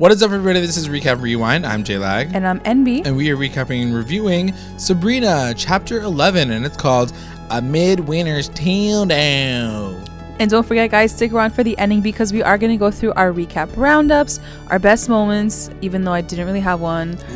What is up, everybody? This is Recap Rewind. I'm J Lag. And I'm NB. And we are recapping and reviewing Sabrina, Chapter 11, and it's called A Midwinter's Down. And don't forget, guys, stick around for the ending because we are going to go through our recap roundups, our best moments, even though I didn't really have one,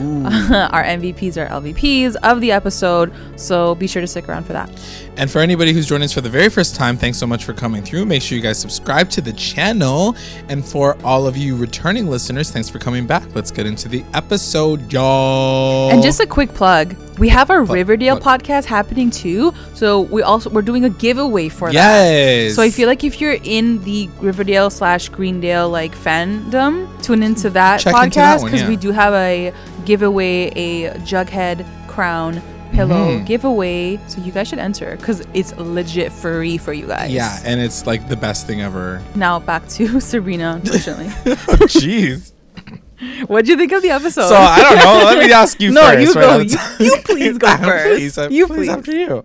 our MVPs, our LVPs of the episode. So be sure to stick around for that. And for anybody who's joining us for the very first time, thanks so much for coming through. Make sure you guys subscribe to the channel. And for all of you returning listeners, thanks for coming back. Let's get into the episode, y'all. And just a quick plug. We have our Riverdale podcast happening too. So we also we're doing a giveaway for that. yes. So I feel like if you're in the Riverdale slash Greendale like fandom, tune into that Check podcast because yeah. we do have a giveaway, a Jughead crown pillow Mhm. giveaway. So you guys should enter because it's legit free for you guys. Yeah, and it's like the best thing ever. Now back to Sabrina. Unfortunately, Jeez. what do you think of the episode? So I don't know. Let me ask you No, first. you right go. You- you please go first. Please, uh, You please please. after you.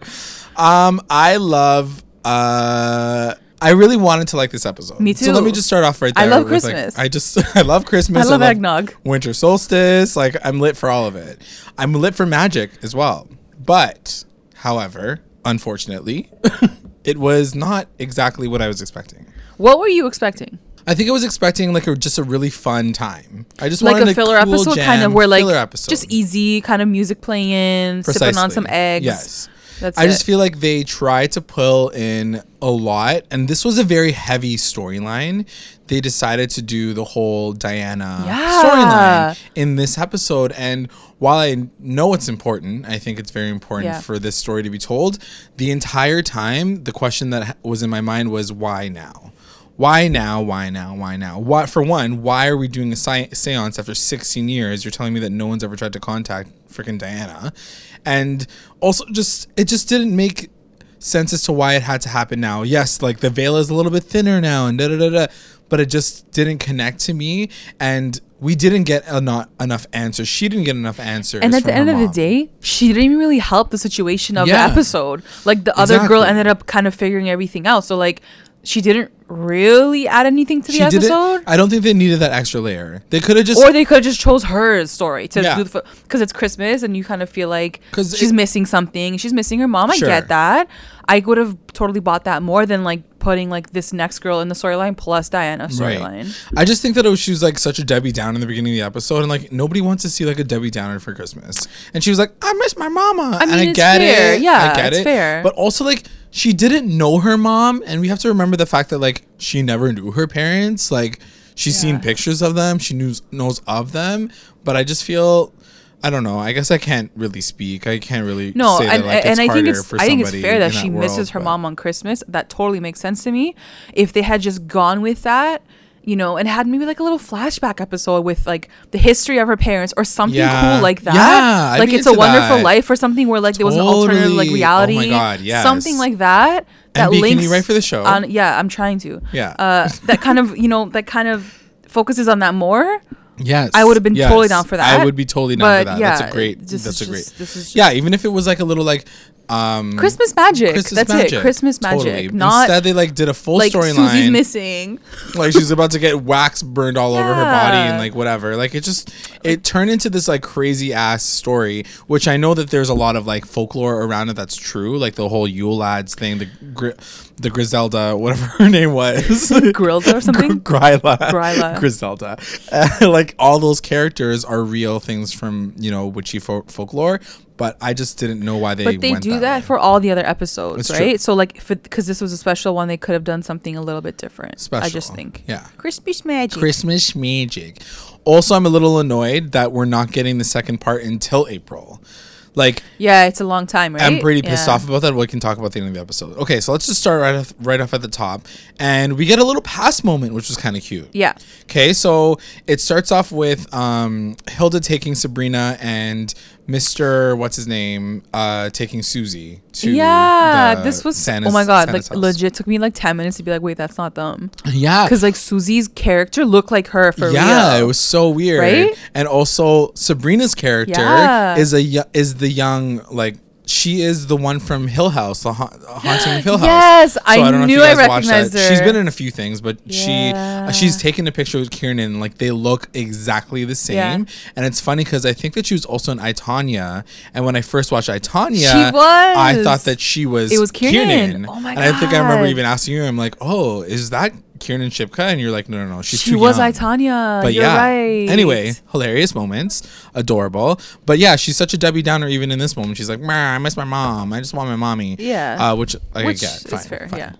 Um, I love. Uh, I really wanted to like this episode. Me too. So let me just start off right there. I love with, like, Christmas. I just I love Christmas. I love eggnog. Winter solstice. Like I'm lit for all of it. I'm lit for magic as well. But, however, unfortunately, it was not exactly what I was expecting. what were you expecting? I think I was expecting like a, just a really fun time. I just Like wanted a filler cool episode, kind jam of where like filler episode. just easy, kind of music playing, sipping on some eggs. Yes. That's I it. just feel like they tried to pull in a lot, and this was a very heavy storyline. They decided to do the whole Diana Yeah. storyline in this episode, and while I know it's important, I think it's very important Yeah. for this story to be told. The entire time, the question that was in my mind was, "Why now?" Why now? Why now? Why now? What for one? Why are we doing a sci- seance after 16 years? You're telling me that no one's ever tried to contact freaking Diana, and also just it just didn't make sense as to why it had to happen now. Yes, like the veil is a little bit thinner now, and da da da da, but it just didn't connect to me, and we didn't get a not enough answers. She didn't get enough answers. And at the end of the day, she didn't even really help the situation of Yeah. the episode. Like the other girl ended up kind of figuring everything out. So like she didn't really add anything to the she episode. I don't think they needed that extra layer. They could have just or they could have just chose her story to Yeah. do the because it's Christmas and you kind of feel like she's it- missing something. She's missing her mom. Sure. I get that. I would have totally bought that more than like putting like this next girl in the storyline plus Diana storyline. I just think that it was, she was like such a Debbie Downer in the beginning of the episode, and like nobody wants to see like a Debbie Downer for Christmas. And she was like, "I miss my mama," I mean, and I it's get fair. it. Yeah, I get it. fair. But also like she didn't know her mom, and we have to remember the fact that like she never knew her parents. Like she's seen pictures of them, she knows knows of them, but I just feel. I don't know. I guess I can't really speak. I can't really No, say and, that, like, and I think it's for I think it's fair that in she world, misses her but- mom on Christmas. That totally makes sense to me. If they had just gone with that, you know, and had maybe like a little flashback episode with like the history of her parents or something Yeah. cool like that. Yeah, I'd like it's a wonderful that. life or something where like there was an alternative like reality. Oh my God, yes. Something like that. That NB, can links you write for the show? On, yeah, I'm trying to. Yeah. Uh, that kind of you know that kind of focuses on that more. Yes, I would have been totally down for that. I would be totally down for But that. that's a great. That's a great. just- this is just- yeah, even if it was like a little like um Christmas magic. Christmas That's magic. it. Christmas magic. Totally. Not Instead, they like did a full like Susie's missing. like she's about to get wax burned all over her body and like whatever. Like it just it turned into this like crazy ass story, which I know that there's a lot of like folklore around it that's true, like the whole Yule lads thing, the the Griselda, whatever her name was, Grilda or something? Gryla, Gryla. Griselda. Uh, like all those characters are real things from you know witchy fo- folklore, but I just didn't know why they. But they went do that, that for all the other episodes, It's true. right? So like, because this was a special one, they could have done something a little bit different. special. I just think. yeah. Christmas magic. Christmas magic. Also, I'm a little annoyed that we're not getting the second part until April. Like, yeah, it's a long time, right? I'm pretty pissed Yeah. off about that. We can talk about the end of the episode. Okay, so let's just start right off, right off at the top, and we get a little past moment, which was kind of cute. Yeah. Okay, so it starts off with um, Hilda taking Sabrina and Mr. What's his name uh, taking Susie to Yeah, this was Santa's- oh my god, Santa's like house. legit took me like ten minutes to be like, wait, that's not them, Yeah, because like Susie's character looked like her for real. yeah, real. it was so weird. Right? And also Sabrina's character Yeah. is a is the young like she is the one from Hill House, the ha- Haunting of Hill House. Yes, I don't know if knew you I guys watched that. recognized She's her. been in a few things, but she uh, Yeah. she's taken a picture with Kiernan. and, Like they look exactly the same, Yeah. and it's funny because I think that she was also in I Tonya, and when I first watched I Tonya, She was. I thought that she was It was Kiernan. Oh my god! and I think I remember even asking you, I'm like, oh, is that Kiernan Shipka? And you're like, no, no, no, she's she too was young. I Tonya. But You're yeah. right. Anyway, hilarious moments, adorable. But yeah, she's such a Debbie Downer even in this moment. She's like, "Meh, I miss my mom. I just want my mommy. Yeah. Uh, which I which get. is fair. fine. Yeah.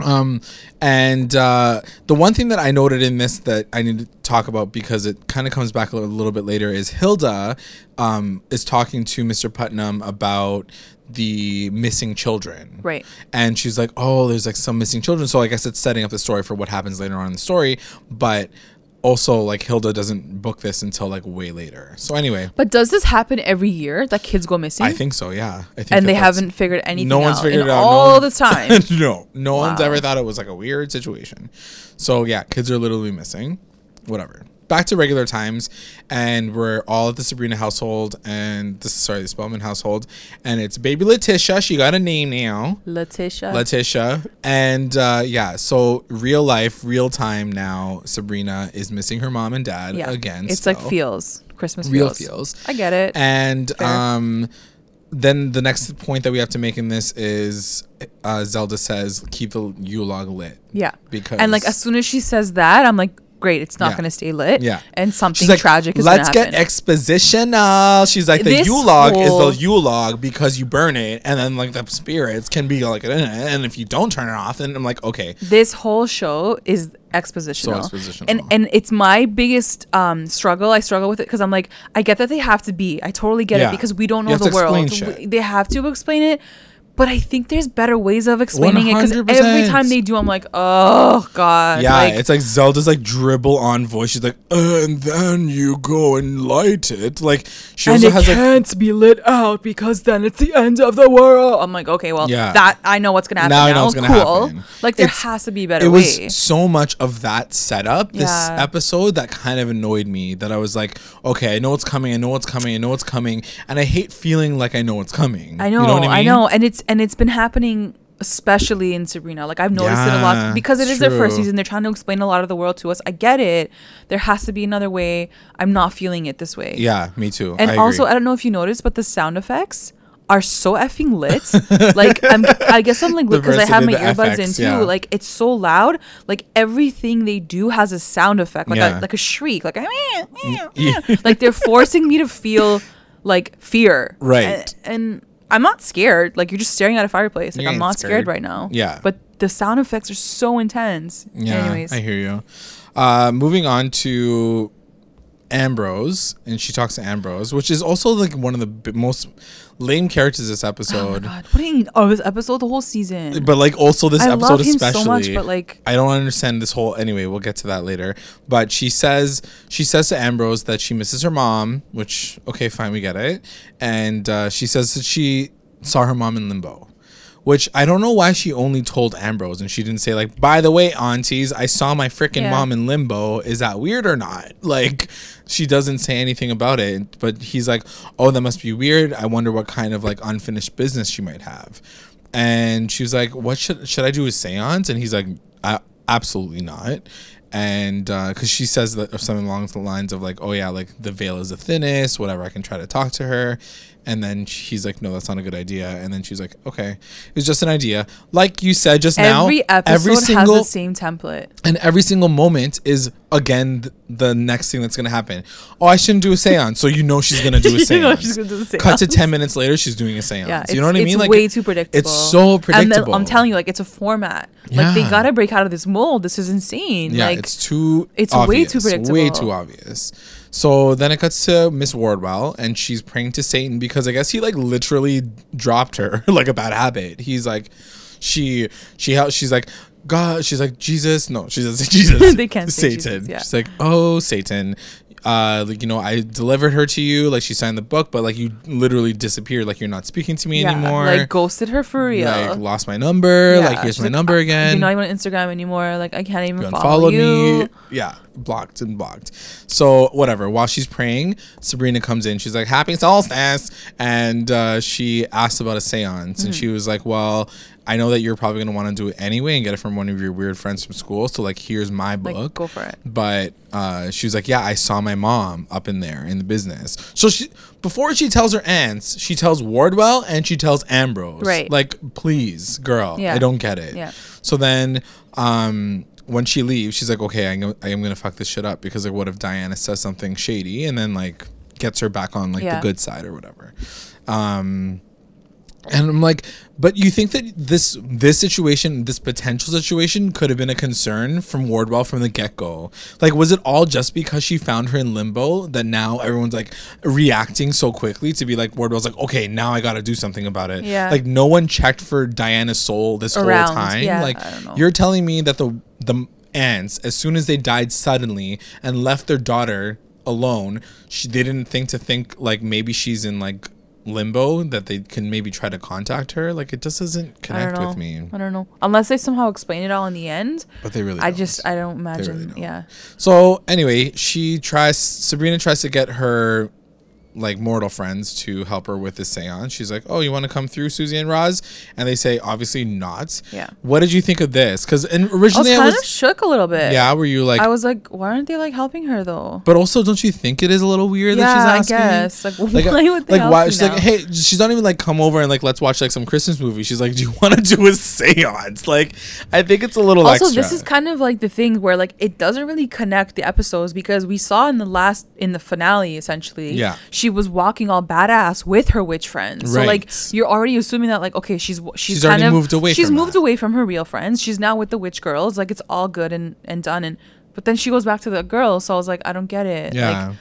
Um, and uh, the one thing that I noted in this that I need to talk about because it kind of comes back a little, little bit later is Hilda um, is talking to Mr. Putnam about the missing children. Right. And she's like, oh, there's like some missing children. So I guess it's setting up the story for what happens later on in the story. But also, like, Hilda doesn't book this until like way later. So anyway, But does this happen every year that kids go missing? I think so, yeah. I think and they haven't figured anything no one's out figured it out. all no one- the time. no, no one's ever thought it was like a weird situation. So yeah, kids are literally missing. Whatever. Back to regular times, and we're all at the Sabrina household, and this sorry, the Spellman household, and it's baby Letitia. She got a name now, Letitia. Letitia, and uh, yeah. So real life, real time now. Sabrina is missing her mom and dad yeah. again. It's like feels. Christmas Real feels. feels. I get it. And Fair. um, then the next point that we have to make in this is uh, Zelda says keep the Yule log lit. yeah. Because and like as soon as she says that, I'm like, great, it's not Yeah. going to stay lit. Yeah. And something like, tragic is let's get happen. expositional. She's like, the This Yule log whole- is the Yule log because you burn it, and then like the spirits can be like, and if you don't turn it off, then I'm like, okay, this whole show is expositional. So expositional. And and it's my biggest um struggle. I struggle with it because I'm like, I get that they have to be. I totally get Yeah. it because we don't know to the world. shit. They have to explain it. But I think there's better ways of explaining it because 100%. every time they do, I'm like, oh god. yeah, like, it's like Zelda's like dribble on voice. She's like, and then you go and light it. Like she and also it has like can't be lit out because then it's the end of the world. I'm like, okay, well, Yeah. that I know what's gonna happen Now now. I know what's gonna cool. happen. Like there It's- has to be better it was way. so much of that setup this Yeah. episode that kind of annoyed me that i was like okay i know what's coming i know what's coming i know what's coming and i hate feeling like i know what's coming I know, you know what i I, know, and it's and it's been happening especially in Sabrina. Like I've noticed it a lot because it's is their first season. They're trying to explain a lot of the world to us. I get it. There has to be another way. I'm not feeling it this way. yeah me too And I also. I don't know if you noticed, but the sound effects are so effing lit. like I'm, I guess I'm like because I have my earbuds FX, in too. yeah. Like it's so loud. Like everything they do has a sound effect, like Yeah. a like a shriek, like a Yeah. like they're forcing me to feel like fear. Right. And, and I'm not scared. Like you're just staring at a fireplace. Like You I'm not scared. scared. right now. Yeah. But the sound effects are so intense. yeah Anyways. i hear you uh moving on to ambrose and she talks to ambrose which is also like one of the b- most lame characters this Oh my episode god. What do you mean? Oh, this episode, the whole season. but like also this I episode love him especially so much, but like I don't understand this whole anyway, we'll get to that later. But she says she says to Ambrose that she misses her mom, which okay, fine, we get it. And uh, she says that she saw her mom in limbo. Which I don't know why she only told Ambrose and she didn't say like, by the way, aunties, I saw my freaking Yeah. mom in limbo. Is that weird or not? Like, she doesn't say anything about it. But he's like, oh, that must be weird. I wonder what kind of like unfinished business she might have. And she was like, what should should I do a seance? And he's like, absolutely not. And uh, because she says that or something along the lines of like, oh yeah, like the veil is the thinnest, whatever. I can try to talk to her. And then he's like, no, that's not a good idea. And then she's like, okay, it was just an idea. Like you said just now, every episode every has single the same template. and every single moment is again th- the next thing that's gonna happen. Oh, I shouldn't do a seance, so you know she's gonna do a You seance. know she's gonna do the Cut to ten minutes later, she's doing a seance. Yeah, you know what I mean? Like way too predictable. It's so And predictable. I'm telling you, like it's a format. Like they gotta break out of this mold. This is insane. Yeah, like it's too. it's way too predictable. Way too obvious. So then it cuts to Miss Wardwell, and she's praying to Satan because I guess he like literally dropped her like a bad habit. He's like, she she she's like. God, she's like Jesus. No, she doesn't say Jesus. They can't say Satan. Jesus, yeah. She's like, oh Satan, uh, like you know, I delivered her to you. Like she signed the book, but like you literally disappeared. Like you're not speaking to me yeah, anymore. like ghosted her for real. Like lost my number. Yeah, Like here's she's my like, number "Uh, again. You're not even on Instagram anymore. Like I can't even You follow, you. me. Yeah. blocked and blocked. So whatever. While she's praying, Sabrina comes in. She's like, "Happy solstice," and uh, she asked about a séance, and she Mm-hmm. was like, "Well." I know that you're probably gonna want to do it anyway and get it from one of your weird friends from school. So like, here's my book Like, go for it. but uh, she was like, "Yeah, I saw my mom up in there in the business." So she before she tells her aunts, she tells Wardwell and she tells Ambrose, Right. Like, please, girl, Yeah. I don't get it. Yeah. So then, um, when she leaves, she's like, "Okay, I'm gonna, I am gonna fuck this shit up because like, what if Diana says something shady and then like gets her back on like Yeah. the good side or whatever." Um, and I'm like, but you think that this this situation, this potential situation, could have been a concern from Wardwell from the get go? Like, was it all just because she found her in limbo that now everyone's like reacting so quickly to be like Wardwell's like, okay, now I got to do something about it. Yeah. Like, no one checked for Diana's soul this Around, whole time. yeah, like, I don't know. you're telling me that the the aunts, as soon as they died suddenly and left their daughter alone, she, they didn't think to think like maybe she's in like limbo that they can maybe try to contact her. Like it just doesn't connect with me. I don't know. Unless they somehow explain it all in the end. But they really. I don't. just I don't imagine. don't. yeah. So anyway, she tries. Sabrina tries to get her like mortal friends to help her with the seance. She's like, "Oh, you want to come through, Susie and Roz?" And they say, "Obviously not." Yeah. What did you think of this? Because I was originally I kind was, of shook a little bit. yeah. Were you like? I was like, why aren't they like helping her though? but also, don't you think it is a little weird yeah, that I she's asking? guess. Like, Like, why would they like why? She's now? like, hey, she's not even like come over and like let's watch like some Christmas movie. She's like, do you want to do a seance? Like, I think it's a little like also extra. this is kind of like the thing where like it doesn't really connect the episodes because we saw in the last in the finale essentially Yeah. she was walking all badass with her witch friends. So like you're already assuming that like okay she's she's, She's kind of moved away she's moved that. away from her real friends. She's now with the witch girls. Like it's all good and and done. And but then she goes back to the girls. So i was like i don't get it. Yeah. like,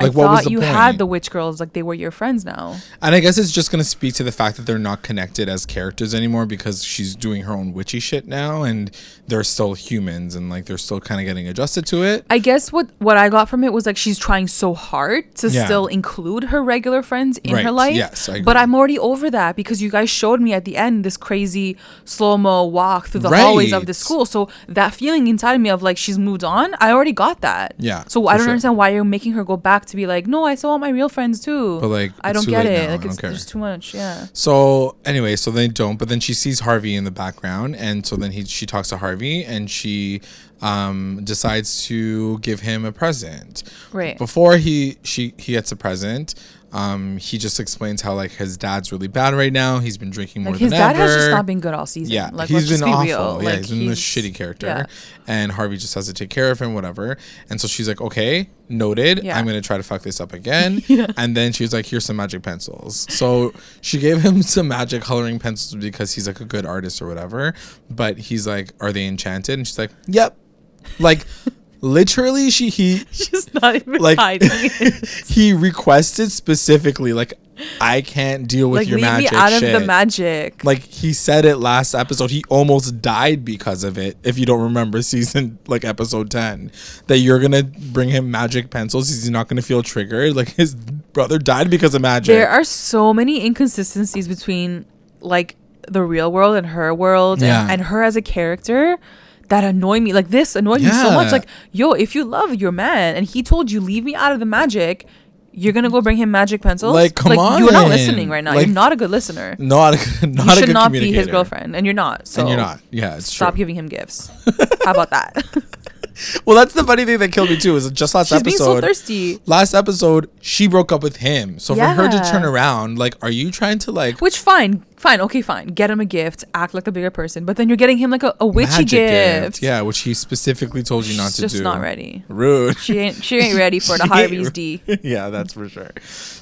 Like, I what was thought the you point? had the witch girls like they were your friends now. And I guess it's just gonna speak to the fact that they're not connected as characters anymore because she's doing her own witchy shit now, and they're still humans, and like they're still kind of getting adjusted to it. I guess what what I got from it was like she's trying so hard to Yeah. still include her regular friends in her life. yes, I but. I'm already over that because you guys showed me at the end this crazy slow mo walk through the hallways of the school. So that feeling inside of me of like she's moved on, I already got that. Yeah, So I don't sure. understand why you're making her go back to be like, no, I still want my real friends too. But, like, I don't get it. now, Like it's care. there's too much. Yeah. So anyway, so they don't, but then she sees Harvey in the background, and so then he she talks to Harvey, and she um, decides to give him a present. Right. Before he she he gets a present, um, he just explains how like his dad's really bad right now. He's been drinking more Like his dad ever. has just not been good all season. Yeah, like he's been be awful. real. Yeah, like, he's been this shitty character, yeah. and Harvey just has to take care of him, whatever. And so she's like, "Okay, noted. Yeah. I'm gonna try to fuck this up again." And then she's like, "Here's some magic pencils." So she gave him some magic coloring pencils because he's like a good artist or whatever. But he's like, "Are they enchanted?" And she's like, "Yep." Like, literally, she he She's not even like hiding it. he requested specifically like, "I can't deal with like your leave me magic out of the magic. like he said it last episode he almost died because of it if you don't remember season like episode 10 that you're gonna bring him magic pencils he's not gonna feel triggered like his brother died because of magic there are so many inconsistencies between like the real world and her world Yeah. and, and her as a character that annoy me like this annoyed me so much like yo if you love your man and he told you leave me out of the magic you're gonna go bring him magic pencils? Like, come on, you're not listening right now. Like, you're not a good listener. not a, not you a should good not be his girlfriend and you're not so and you're not. Yeah it's stop true. giving him gifts. How about that well that's the funny thing that killed me too is just last she's episode so thirsty last episode she broke up with him so for her to turn around like are you trying to like Which fine, fine, okay, fine. Get him a gift, act like a bigger person, but then you're getting him like a, a witchy magic gift. yeah which he specifically told you not She's to just do not ready. rude She ain't she ain't ready for the Harvey's D. yeah, that's for sure.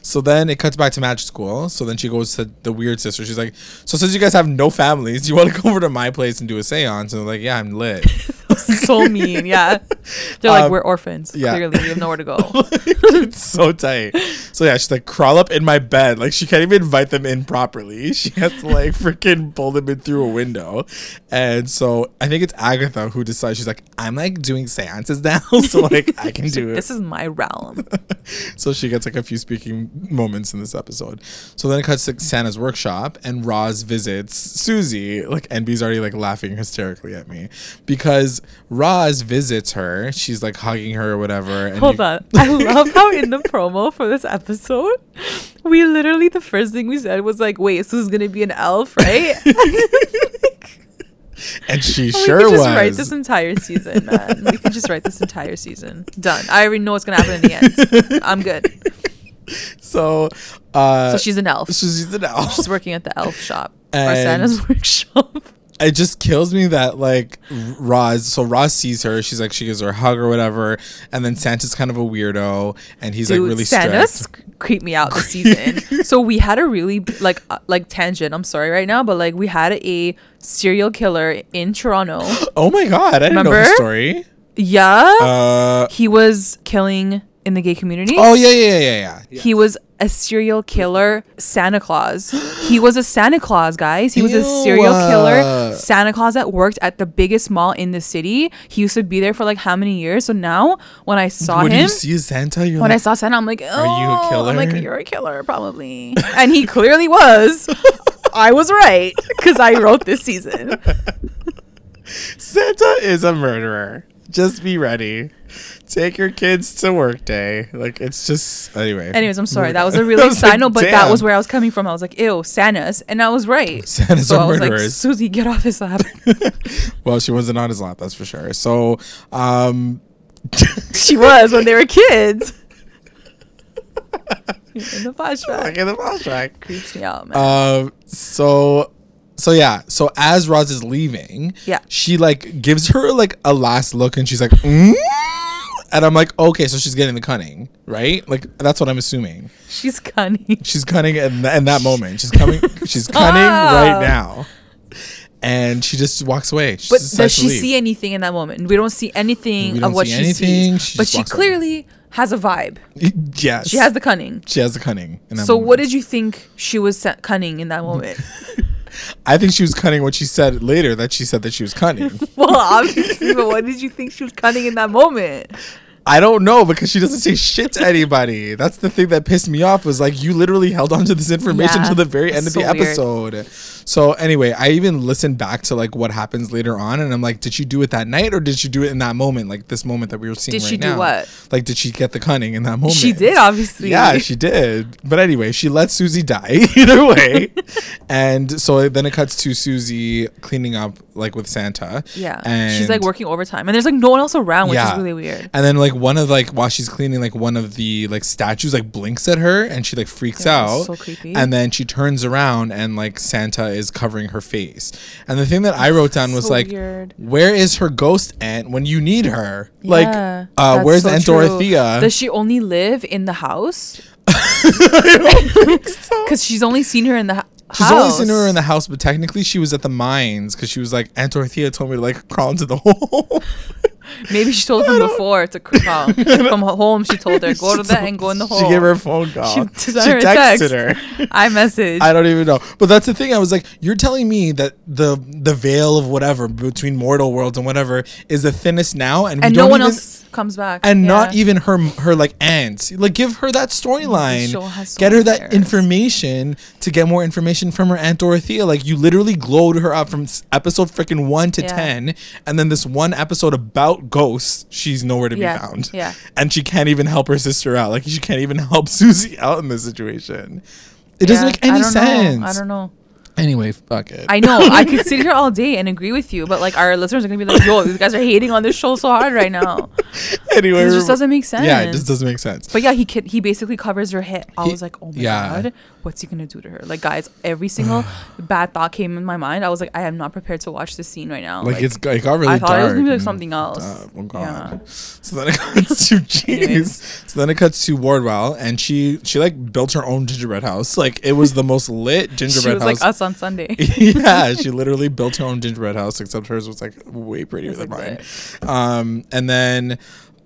So then it cuts back to magic school. So then she goes to the weird sister. She's like, "So since you guys have no families, you want to go over to my place and do a séance?" And they're like, "Yeah, I'm lit." so mean, yeah. They're like, Um, we're orphans. yeah. Clearly, we have nowhere to go. it's so tight. So yeah, she's like, "Crawl up in my bed." Like she can't even invite them in properly. She has to like freaking pull them in through a window. And so I think it's Agatha who decides. She's like, "I'm like doing séances now, so like I can do it." this is my realm. so she gets like a few speaking moments in this episode. So then it cuts to Santa's workshop, and Roz visits Susie. Like and NB's already like laughing hysterically at me because Roz visits her. She's like hugging her or whatever. And Hold you- on. I love how in the promo for this episode, we literally the first thing we said was like, "Wait, so this is gonna be an elf, right?" And she we sure could just was. write this entire season, man. we could just write this entire season. Done. I already know what's gonna happen in the end. I'm good. so, uh, So she's an elf. she's an elf. She's working at the elf shop or Santa's workshop. It just kills me that like Roz. So Roz sees her. She's like she gives her a hug or whatever, and then Santa's kind of a weirdo, and he's Dude, like really Santa's strict. creeped me out this season. so we had a really like uh, like tangent. I'm sorry right now, but like we had a serial killer in Toronto. Oh my god, I didn't know the story. Yeah, Uh, he was killing in the gay community. oh yeah, yeah, yeah, yeah. yeah. He was a serial killer Santa Claus. He was a Santa Claus, guys. He was a serial killer Santa Claus that worked at the biggest mall in the city. He used to be there for like how many years? So now when I saw when him, you see Santa, you're when I saw Santa, I'm like, oh, you a oh, I'm like, you're a killer, probably. and he clearly was. I was right because I wrote this season. Santa is a murderer. Just be ready. Take your kids to work day. Like it's just anyway. Anyways, I'm sorry. That was a really was side like, note, but that was where I was coming from. I was like, ew, Santa's. And I was right. Santas so are I was like. Susie, get off his lap. well, she wasn't on his lap, that's for sure. So, um, she was when they were kids. In the flashback. look at the flashback. Creeps me out, man. Um, so, so yeah. So as Roz is leaving, Yeah. she like gives her like a last look, and she's like, mm? and I'm like, okay, so she's getting the cunning, right? Like that's what I'm assuming. She's cunning. She's cunning in, th- in that moment. She's coming. She's cunning right now, and she just walks away. She But does she see anything in that moment? We don't see anything of don't what see she anything. sees. She but she walks away. clearly has a vibe. Yes, She has the cunning. She has the cunning. In that So what did you think she was cunning in that moment? I think she was cunning what she said later. That she said that she was cunning. well, obviously, but what did you think she was cunning in that moment? I don't know because she doesn't say shit to anybody. That's the thing that pissed me off was like you literally held on to this information Yeah, to the very end of the so weird. episode. So anyway, I even listened back to like what happens later on and I'm like, did she do it that night or did she do it in that moment? Like this moment that we were seeing Did right she do now. what? Like did she get the cunning in that moment? She did, obviously. Yeah, she did. But anyway, she let Susie die either way. and so then it cuts to Susie cleaning up like with Santa. Yeah. And she's like working overtime, and there's like no one else around, which Yeah. is really weird. And then like one of like while she's cleaning, like one of the like statues like blinks at her and she like freaks Yeah, out. so creepy. And then she turns around and like Santa is covering her face. And the thing that I wrote down was So like, weird. where is her ghost aunt when you need her? Yeah, like, uh, where's so Aunt true. Dorothea? Does she only live in the house? I so. Because she's only seen her in the hu- She's house. only seen her in the house, but technically she was at the mines because she was like, Aunt Dorothea told me to like crawl into the hole. Maybe she told from before to crawl. from home, she told her go to that and go in the hole. She gave her a phone call. She She, her texted text. her. I messaged. I don't even know. But that's the thing. I was like, you're telling me that the the veil of whatever between mortal worlds and whatever is the thinnest now, and, and no one even, else comes back. and not even her her like aunt. Like, give her that storyline. so Get her that information to get more information from her aunt Dorothea. Like, you literally glowed her up from episode freaking one to Yeah. ten, and then this one episode about ghosts, she's nowhere to Yeah, be found. yeah. and she can't even help her sister out. Like, she can't even help Susie out in this situation. It doesn't make any I sense. Know. I don't know. Anyway, fuck it. I know. I could sit here all day and agree with you, but like our listeners are gonna be like, "Yo, these guys are hating on this show so hard right now." anyway, It just doesn't make sense. Yeah, it just doesn't make sense. But yeah, he kid, he basically covers her hit. I He- was like, oh my yeah. god, what's he gonna do to her? Like, guys, every single bad thought came in my mind. I was like, I am not prepared to watch this scene right now. like, it's it got really I thought it was gonna be like something else. uh, oh god. Yeah. So then it cuts to jeez. Anyways. So then it cuts to Wardwell, and she she like built her own gingerbread house. Like it was the most lit gingerbread was house. like us on Sunday. yeah, she literally built her own gingerbread house, except hers was like way prettier than like mine. Um, and then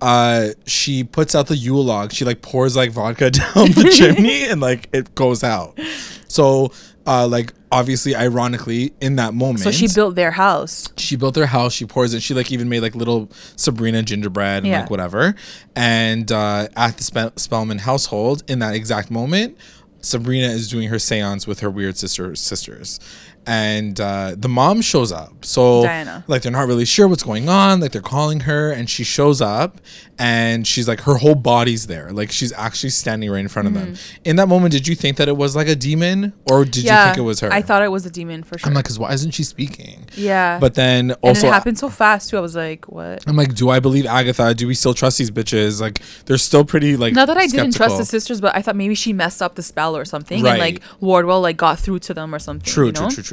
uh, she puts out the Yule log. She like pours like vodka down the chimney, and like it goes out. So, uh, like obviously, ironically, in that moment, so she built their house. she built their house she pours it she like even made like little sabrina gingerbread and Yeah. like whatever and uh, at the Spe- spellman household in that exact moment sabrina is doing her seance with her weird sister sisters and uh, the mom shows up. So Diana. like they're not really sure what's going on. Like they're calling her, and she shows up, and she's like her whole body's there. Like she's actually standing right in front of them. In that moment, did you think that it was like a demon, or did you think it was her? I thought it was a demon for sure. I'm like, cause why isn't she speaking? yeah. But then and also, it happened so fast too. I was like, what? I'm like, do I believe Agatha? Do we still trust these bitches? Like, they're still pretty like. Not that I didn't trust the sisters, but I thought maybe she messed up the spell or something, Right. and like Wardwell like got through to them or something. True, you know? true, true, true.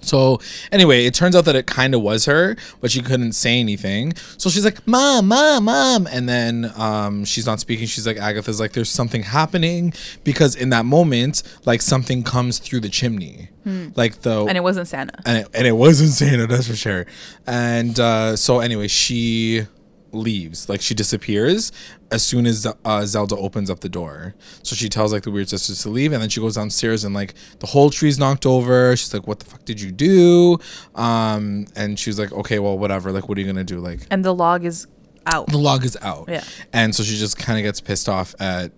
So anyway, it turns out that it kind of was her, but she couldn't say anything. So she's like, "Mom, mom, mom," and then um, she's not speaking. She's like, Agatha's like, "There's something happening," because in that moment, like something comes through the chimney, like the Hmm. And it wasn't Santa. and it, and it wasn't Santa, that's for sure. And uh, so anyway, she leaves, like she disappears as soon as uh, Zelda opens up the door. So she tells like the weird sisters to leave, and then she goes downstairs and like the whole tree's knocked over. She's like, "What the fuck did you do?" Um, and she was like, "Okay, well, whatever. Like, what are you gonna do?" Like, And the log is out. the log is out. Yeah. And so she just kind of gets pissed off at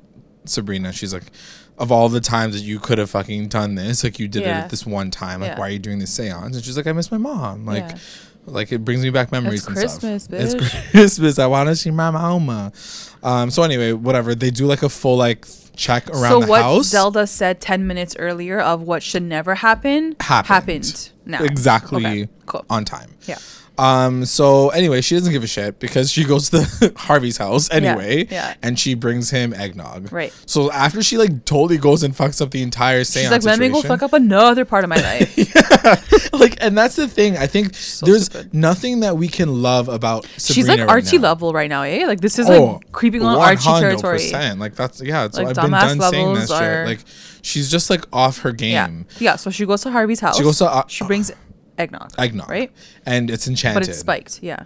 Sabrina. She's like, of all the times that you could have fucking done this, like you did it Yeah. at this one time. Like, Yeah. why are you doing this seance? And she's like, I miss my mom. Like, Yeah. Like it brings me back memories It's Christmas, stuff. It's. Christmas. I want to see my mama. Um. So anyway, whatever. They do like a full like check around so the what house. Zelda said ten minutes earlier of what should never happen happened. happened now. Exactly Okay, cool. on time. Yeah. Um. So anyway, she doesn't give a shit because she goes to Harvey's house anyway. yeah. And she brings him eggnog. Right. So after she like totally goes and fucks up the entire seance She's like, let me go fuck up another part of my life. like, and that's the thing. I think So there's stupid. nothing that we can love about. Sabrina She's like Archie now. level right now, eh? Like this is Oh, like creeping on Archie territory. 100%. Like that's yeah. It's, Like, I've been done saying that levels shit. are- Like she's just like off her Yeah. game. Yeah. So she goes to Harvey's house. She goes to, uh, she brings eggnog. Eggnog. Right? And it's enchanted. But it's spiked. Yeah.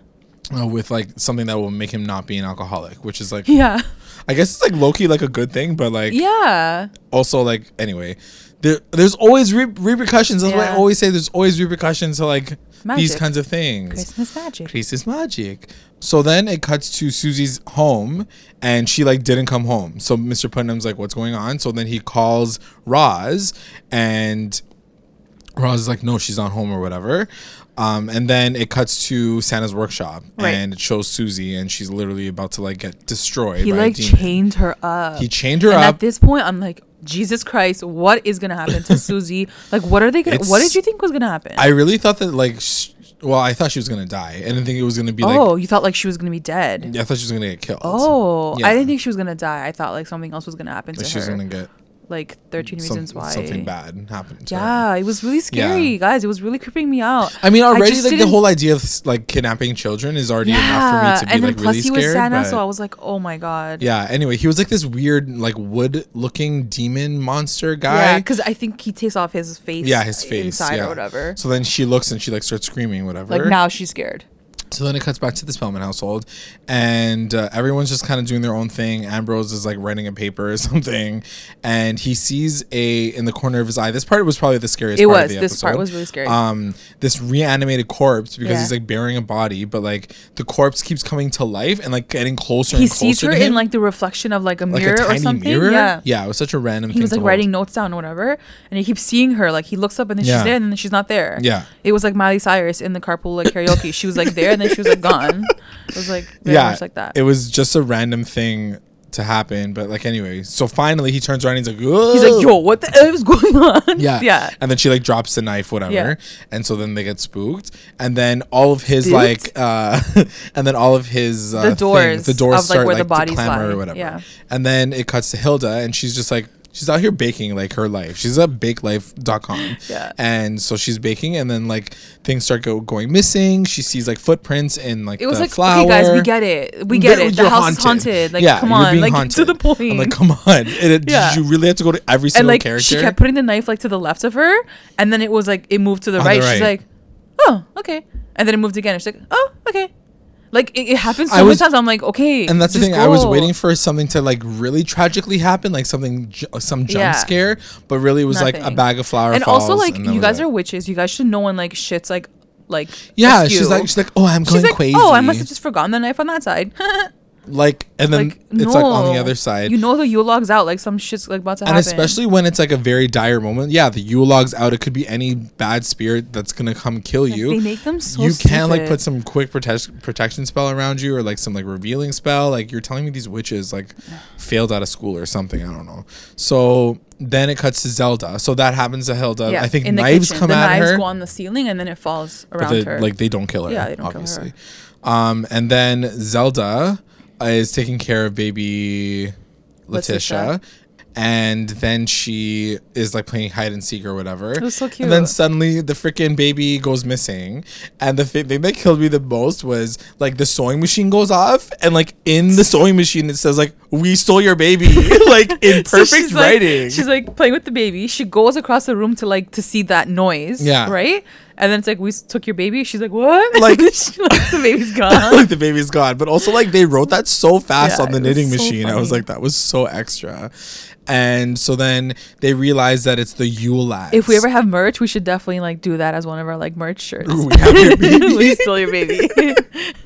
uh, with like something that will make him not be an alcoholic, which is like Yeah. I guess it's like Loki, like a good thing, but like Yeah. also like anyway, there there's always re- repercussions. That's why I always say there's always repercussions to like these kinds of things. Christmas magic. Christmas magic. So then it cuts to Susie's home, and she like didn't come home. So Mr. Putnam's like, "What's going on?" So then he calls Roz, and Roz is like, "No, she's not home or whatever." Um, and then it cuts to Santa's workshop, Right. and it shows Susie, and she's literally about to like get destroyed. He by like a demon. chained her up. He chained her and up. at this point, I'm like, Jesus Christ, what is gonna happen to Susie? Like, what are they gonna? what did you think was gonna happen? I really thought that like, sh- well, I thought she was gonna die. I didn't think it was gonna be like. oh, you thought like she was gonna be dead. Yeah, I thought she was gonna get killed. Oh, Yeah. I didn't think she was gonna die. I thought like something else was gonna happen Like to she was her. gonna get like 13 some- Reasons Why. something bad happened. To her. Yeah, it was really scary, Yeah. guys. It was really creeping me out. I mean, already just like the whole idea of like kidnapping children is already enough for me to be and then like plus really he was scared. Santa, so I was like, oh my god. yeah. Anyway, he was like this weird, like wood-looking demon monster guy. Yeah, because I think he takes off his face. Yeah, his face inside yeah. or whatever. So then she looks and she like starts screaming, whatever. Like now she's scared. So then it cuts back to the Spellman household, and uh, everyone's just kind of doing their own thing. Ambrose is like writing a paper or something, and he sees a in the corner of his eye. This part was probably the scariest. It part was. Of the This part episode. was really scary. Um, this reanimated corpse because Yeah. he's like burying a body, but like the corpse keeps coming to life and like getting closer. He and closer sees her in like the reflection of like a like mirror a or something. mirror. Yeah. yeah, it was such a random. He thing was like hold. writing notes down or whatever, and he keeps seeing her. Like he looks up and then Yeah. she's there, and then she's not there. Yeah. It was like Miley Cyrus in the carpool like karaoke. she was like there, and then she was like gone. It was like very yeah, much like that. It was just a random thing to happen, but like anyway. So finally, he turns around and he's like, Whoa. He's like, yo, what the hell is going on? Yeah. yeah. And then she like drops the knife, whatever. Yeah. And so then they get spooked. And then all of his Spooked? like uh and then all of his uh The doors things, the doors of, like, start where like the bodies to clamor lie. or whatever. Yeah. And then it cuts to Hilda and she's just like she's out here baking like her life. She's at bakelife.com. Yeah. And so she's baking and then like things start go, going missing. She sees like footprints in like It was like, flour. okay, guys, we get it. We get it. The house is haunted. Like, Yeah, come on, like to the point. I'm like, come on. It, Yeah. Did you really have to go to every single and like character? she kept putting the knife like to the left of her, and then it was like it moved to the right. the She's like, oh, okay, and then it moved again. She's like, oh, okay. Like it, it happens so I many was- times. I'm like, okay. and that's the thing. I was waiting for something to like really tragically happen, like something, uh, some jump Yeah. scare. But really, it was like a bag of flour. And also, like and you guys it. are witches. You guys should know when like shit's like like Yeah, askew. she's like, she's like, oh, I'm She's going like, crazy. oh, I must have just forgotten the knife on that side. like and then Like it's no. like on the other side You know the Yule log's out. Like some shit's like about to and happen. And especially when it's like a very dire moment yeah the Yule log's out it could be any bad spirit that's gonna come kill Like, you they make them so. you can like put some quick protect- protection spell around you or like some like revealing spell like you're telling me these witches like failed out of school or something i don't know so then it cuts to zelda so that happens to hilda Yeah, i think in knives kitchen. come the at knives her go on the ceiling and then it falls around they, her. like they don't kill her Yeah, they don't kill her. um and then zelda is taking care of baby letitia, Letitia. and then she is like playing hide and seek or whatever. It was so cute. And then suddenly the freaking baby goes missing. And the thi- thing that killed me the most was like the sewing machine goes off, and like in the sewing machine it says like "We stole your baby," like in So perfect she's, like- writing. she's like playing with the baby. She goes across the room to like to see that noise. Yeah. Right. And then it's like we took your baby. She's like what? Like- She- like, the baby's gone. like the baby's gone, but also like they wrote that so fast Yeah, on the knitting so machine. I was like, that was so extra. And so then they realize that it's the Yule lads. if we ever have merch, we should definitely like do that as one of our like merch shirts. Ooh, we have your baby. we stole your baby.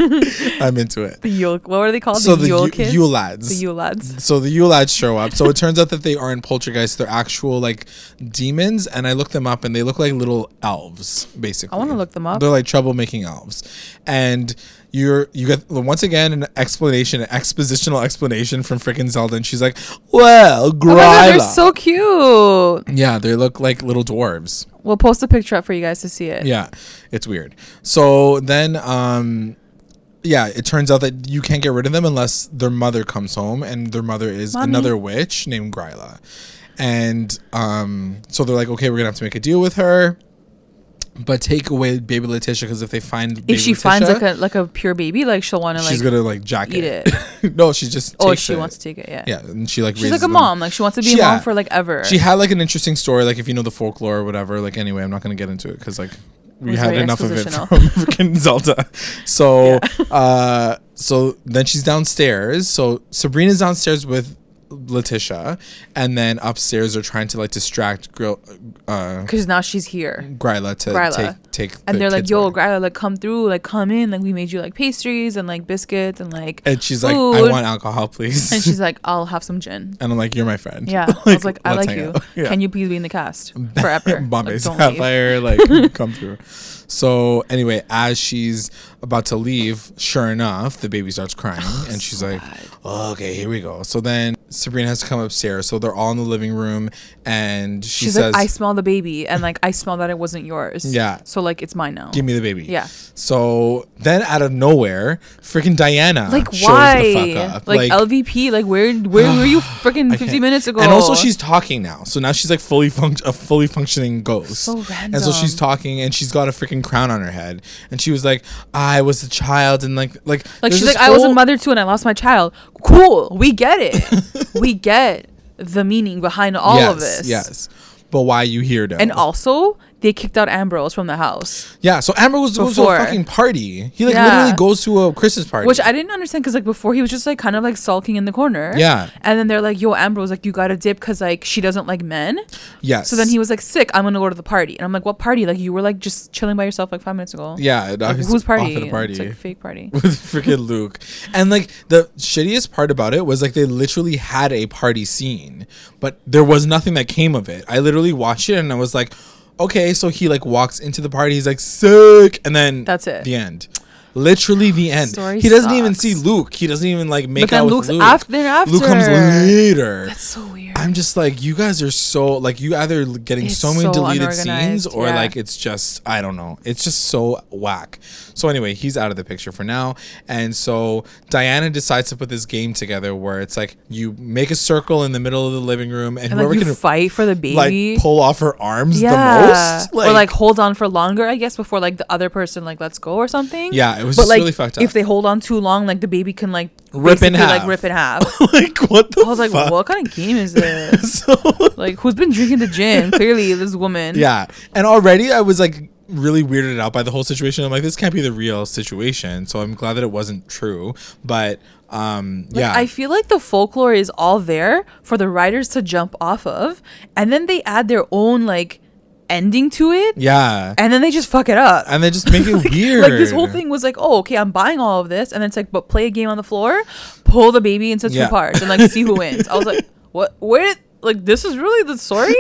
I'm into it. the Yule. What were they called? So the, the Yule. Yule lads. The Yule lads. So the Yule lads show up. So it turns out that they aren't poltergeists; they're actual like demons. And I looked them up, and they look like little elves, basically. I wanna look them up. They're like troublemaking elves, and you're you get once again an explanation, an expositional explanation from freaking Zelda, and she's like, "Well, Oh god, they're so cute. yeah, they look like little dwarves. We'll post a picture up for you guys to see it. Yeah, it's weird. So then, um, yeah, it turns out that you can't get rid of them unless their mother comes home, and their mother is Mommy. another witch named Gryla. And um, so they're like, okay, we're gonna have to make a deal with her, but take away baby Letitia because if they find baby If she finds like a like a pure baby, like she'll want to like. she's gonna like jack eat it. no, she just oh, she it. wants to take it. Yeah. Yeah, and she like She's like a them. mom. Like she wants to be She- a mom yeah. for like ever. She had like an interesting story, like if you know the folklore or whatever. Like anyway, I'm not gonna get into it because like we had enough of it from freaking Zelda. So, uh, so then she's downstairs. So Sabrina's downstairs with Letitia, and then upstairs they're trying to like distract Gryl, uh, Because now she's here. Gryla to Gryla. take take. And the they're like, yo. Gryla, like come through, like come in. Like we made you like pastries and like biscuits and like and she's like, I want alcohol, please. and she's like, I'll have some gin. and I'm like, you're my friend. Yeah. I was like, I like you. Yeah. Can you please be in the cast forever? Bombay Like. Sapphire, like come through. So anyway, as she's about to leave, sure enough, the baby starts crying, oh, and she's like, "Oh, "Okay, here we go." So then Sabrina has to come upstairs. So they're all in the living room, and she She's says, like, I smell the baby, and like I smell that it wasn't yours. Yeah. So like it's mine now. "Give me the baby." Yeah. So then, out of nowhere, freaking Diana Like shows why? up. Like, LVP, like where where were you freaking I 50 minutes ago? And also she's talking now. So now she's like fully func- a fully functioning ghost. So random. And so she's talking and she's got a freaking crown on her head. And she was like, I was a child and like like like she's like I was a mother too and I lost my child. Cool. We get it. we get the meaning behind all yes, of this. Yes. But why you here though? And also they kicked out Ambrose from the house. yeah, so Ambrose was, goes to a Before. fucking party. He like Yeah. literally goes to a Christmas party. Which I didn't understand because like before he was just like kind of like sulking in the corner. Yeah. And then they're like, "Yo, Ambrose, like you got to dip because like she doesn't like men." yes. So then he was like, "Sick, I'm gonna go to the party." And I'm like, "What party? Like you were like just chilling by yourself like five minutes ago." Yeah, Like, whose off party? at a party. It's like a fake party. with freaking Luke. And like the shittiest part about it was like they literally had a party scene, but there was nothing that came of it. I literally watched it and I was like, okay, so he like walks into the party, he's like sick, and then That's it. The end. Literally the end. Story he doesn't even see Luke. He doesn't even like make But then out Luke's with Luke. after- then Luke comes after. later. That's so weird. I'm just like you guys are so like you either getting It's so many so deleted scenes or yeah. like it's just I don't know. It's just so whack. So anyway, he's out of the picture for now. And so Diana decides to put this game together where it's like you make a circle in the middle of the living room and, and like whoever you can fight for the baby. like pull off her arms yeah. the most. or like hold on for longer, I guess, before like the other person like lets go or something. Yeah, it was but just like really fucked up. if they hold on too long, like the baby can like Rip in half. like rip in half. like what the I was like, fuck? what kind of game is this? so like who's been drinking the gin? Clearly, this woman. Yeah. And already I was like really weirded out by the whole situation. I'm like, this can't be the real situation. So I'm glad that it wasn't true. But um Like, yeah. I feel like the folklore is all there for the writers to jump off of, and then they add their own like ending to it, yeah. and then they just fuck it up. And they just make it weird. Like this whole thing was like, oh, okay, I'm buying all of this, and then it's like, but play a game on the floor, pull the baby into two Yeah. parts and like see who wins. I was like, what? Where? Like this is really the story?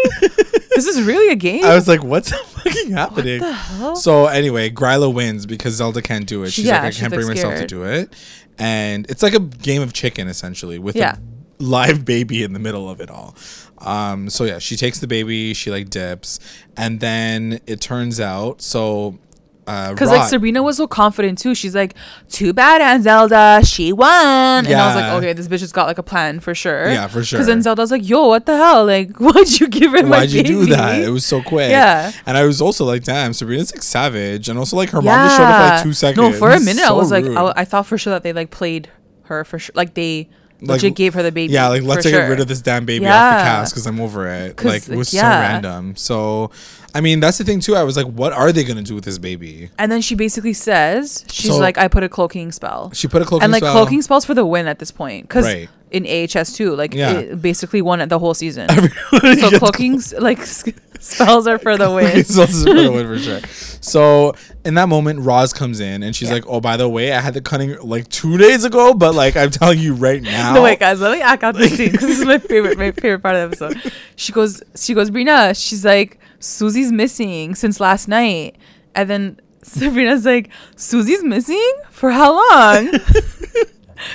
this is really a game? I was like, what's fucking happening? hell? So anyway, Gryla wins because Zelda can't do it. She's Yeah, like, I she's, can't like, bring myself to do it. And it's like a game of chicken essentially with Yeah. a live baby in the middle of it all. Um, so yeah, she takes the baby, she like dips, and then it turns out so uh Because like Rot- Sabrina was so confident too. She's like, "Too bad, Aunt Zelda, she won." And I was like, "Okay, this bitch has got like a plan for sure." Yeah, for sure. Because then Zelda's like, "Yo, what the hell? Like, why'd you give her my Why'd you do that? It was so quick. Yeah. And I was also like, damn, Sabrina's like savage. And also like her mom just showed up for like two seconds. No, for a minute I was like. I, I thought for sure that they like played her for sure. Like they Like, legit gave her the baby. Yeah, like let's get sure. rid of this damn baby off the cast because I'm over it. Like it was so random. So, I mean, that's the thing too. I was like, what are they gonna do with this baby? And then she basically says, "She's So- like, I put a cloaking spell." She put a cloaking spell. and like spell. cloaking spells for the win at this point because Right. in AHS too, like Yeah. it basically won it the whole season. So gets cloaking like spells are for the win. spells are for the win for sure. So in that moment, Roz comes in and she's Yeah. like, "Oh, by the way, I had the cunning like two days ago, but like I'm telling you right now." No wait, guys, let me act out this scene because this is my favorite, my favorite part of the episode. She goes, she goes, Brina. She's like, Susie's missing since last night, and then Sabrina's like, Susie's missing for how long?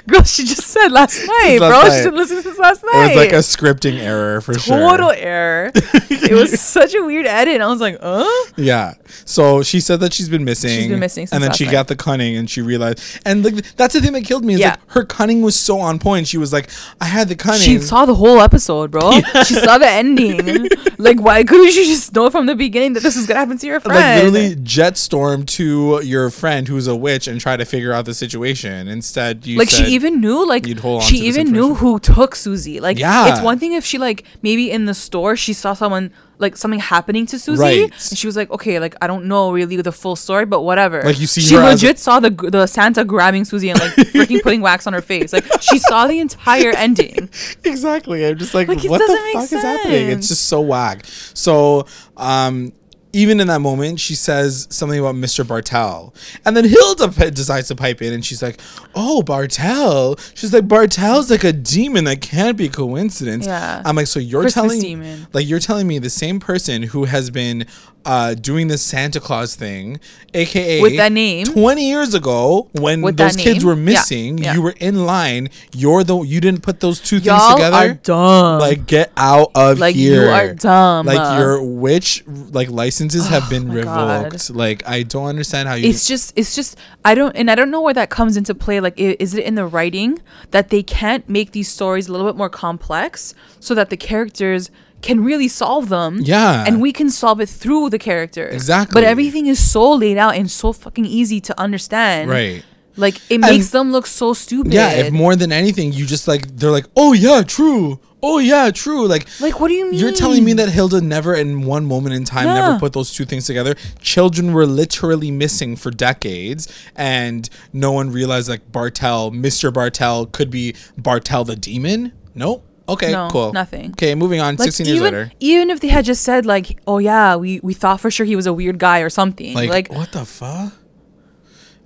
Girl, she just said last night, last bro. night. She didn't listen since last night. It was like a scripting error for sure. total error. it was such a weird edit. and I was like, uh? Yeah. So she said that she's been missing. She's been missing since and then she night. got the cunning, and she realized. And like that's the thing that killed me is Yeah. like her cunning was so on point. She was like, "I had the cunning." She saw the whole episode, bro. She saw the ending. like, why couldn't you just know from the beginning that this was gonna happen to your friend? like literally jet storm to your friend who's a witch and try to figure out the situation. Instead, you like said, she even knew like you'd hold on she even knew who took Susie. Like Yeah. it's one thing if she like maybe in the store she saw someone like something happening to Susie Right. and she was like okay like I don't know really the full story but whatever. Like, you see she as a- legit saw the the Santa grabbing Susie and like freaking putting wax on her face. Like she saw the entire ending. exactly. I'm just like, Like, what the fuck is happening? It's just so whack. So, um, even in that moment, she says something about Mr. Bartel, and then Hilda p- decides to pipe in, and she's like, "Oh, Bartel." She's like, "Bartel's like a demon that can't be coincidence." Yeah. I'm like, so you're Christmas telling, demon. like, you're telling me the same person who has been uh, doing this Santa Claus thing, aka With that name. 20 years ago when With those kids were missing, yeah. you were in line. You're the you didn't put those two things together. Y'all are dumb. Like get out of Like, here. you are dumb. Like your witch like licenses have been my God. revoked. Like I don't understand how you it's just it's just i don't and i don't know where that comes into play like is it in the writing that they can't make these stories a little bit more complex so that the characters can really solve them Yeah. and we can solve it through the characters Exactly. but everything is so laid out and so fucking easy to understand right. like it makes them look so stupid Yeah, if more than anything you just like they're like, "Oh yeah, true. Oh yeah, true." Like like what do you mean You're telling me that Hilda never, in one moment in time, Yeah. never put those two things together. Children were literally missing for decades, and no one realized like Bartel, Mr. Bartel, could be Bartel the demon. Nope. Okay, No, cool. nothing. Okay, moving on. like Sixteen years even, later. even if they had just said like oh yeah we we thought for sure he was a weird guy or something Like, like what the fuck?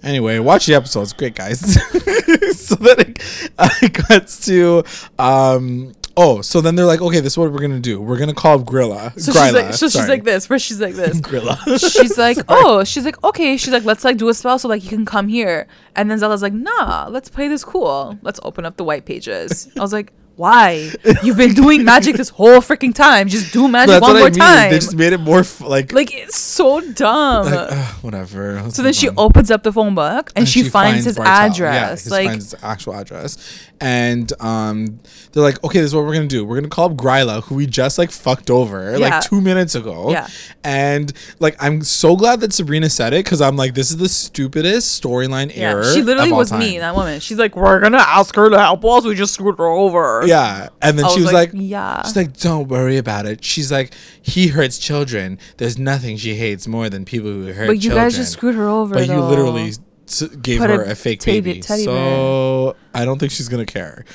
Anyway, watch the episodes. Great guys. so then it, uh, it cuts to um oh, so then they're like, okay, this is what we're gonna do. We're gonna call Gryla. so she's like so she's like this first she's like this Gryla. she's like, oh, she's like, okay. She's like, let's like do a spell so like you can come here. And then Zelda's like, nah, let's play this cool. Let's open up the white pages. I was like, why? You've been doing magic this whole freaking time. Just do magic That's one more I mean. time. They just made it more f- like like it's so dumb. like, ugh, whatever. Let's so then she opens up the phone book and, she, finds, his Bartel. address. Yeah, like finds his actual address, and um, they're like, okay, this is what we're gonna do. We're gonna call up Gryla, who we just like fucked over Yeah. like two minutes ago. Yeah. and like I'm so glad that Sabrina said it because I'm like, this is the stupidest storyline yeah, error. she literally was time. me, that woman. She's like, we're gonna ask her to help us. We just screwed her over. Yeah, and then I she was was like, like, yeah. She's like, don't worry about it. She's like, he hurts children. There's nothing she hates more than people who hurt children. But you children. guys just screwed her over. But you literally gave Put her a a, fake baby, so I don't think she's gonna care.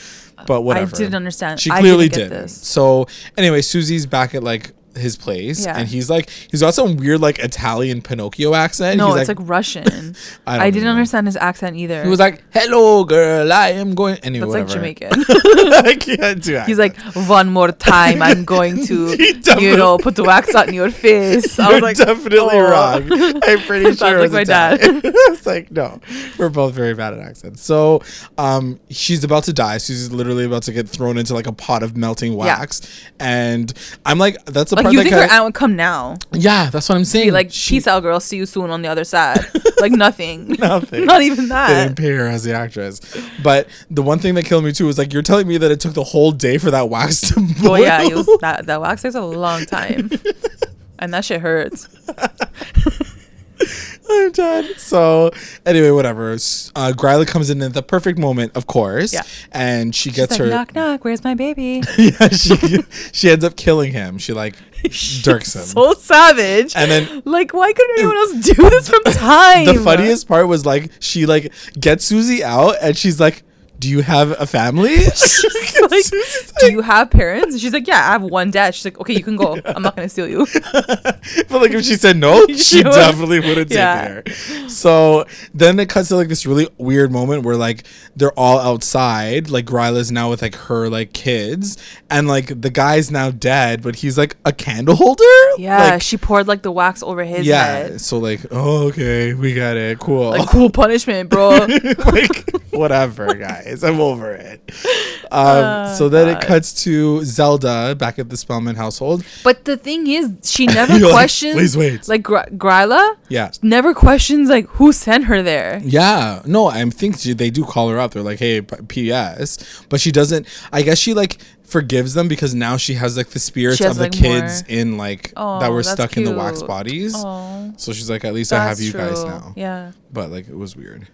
But whatever. I didn't understand. She I clearly didn't get did. this. So anyway, Susie's back at like his place, Yeah. and he's like, he's got some weird like Italian Pinocchio accent. No, he's it's like, Russian. I I, didn't know. understand his accent either. he was like, "Hello, girl, I am going." Anyway, That's like. Jamaican. I can't do that. He's like, one more time, I'm going to, you know, put the wax on your face. I was like, definitely "Oh." wrong. I'm pretty sure it like was my Italian. dad. it's like no, we're both very bad at accents. So, um, she's about to die. She's literally about to get thrown into like a pot of melting wax, and I'm like, that's the Like part you think her aunt would come now? yeah, that's what I'm saying. Be like, She- peace out, girl. See you soon on the other side. like nothing. Nothing. Not even They that. didn't pay her as the actress. But the one thing that killed me too was like you're telling me that it took the whole day for that wax to boil. Oh yeah, it was, that that wax takes a long time, and that shit hurts. I'm done. So anyway, whatever. Uh, Gryla comes in at the perfect moment, of course. Yeah. And she It's gets like her. knock knock. Where's my baby? yeah, she she ends up killing him. She like dirks him. So savage. And then- like, why couldn't anyone else do this from time? the funniest part was like she like gets Susie out and she's like, "Do you have a family?" She's like, do you have parents? And she's like, yeah, I have one dad. She's like, okay, you can go. I'm not gonna steal you. but like if she said no, she definitely wouldn't Yeah. take her. So then it cuts to like this really weird moment where like they're all outside. Like Gryla's now with like her like kids, and like the guy's now dead, but he's like a candle holder. Yeah, Like, she poured like the wax over his yeah. head. So like, oh, okay, we got it. Cool. Like cool punishment, bro. like whatever, guys. I'm over it. Um, Oh, so then it cuts to Zelda back at the Spellman household. but the thing is, she never You're like, questions. "Please wait." Like Gr- Gryla Yeah. never questions like who sent her there. Yeah, no, I think she, they do call her up. They're like, "Hey, P.S." But she doesn't. I guess she like forgives them because now she has like the spirits She of the like, kids more- in like that Oh, were that's stuck in the wax bodies. Oh, So she's like, "At least I have you guys now." Yeah. But like, it was weird.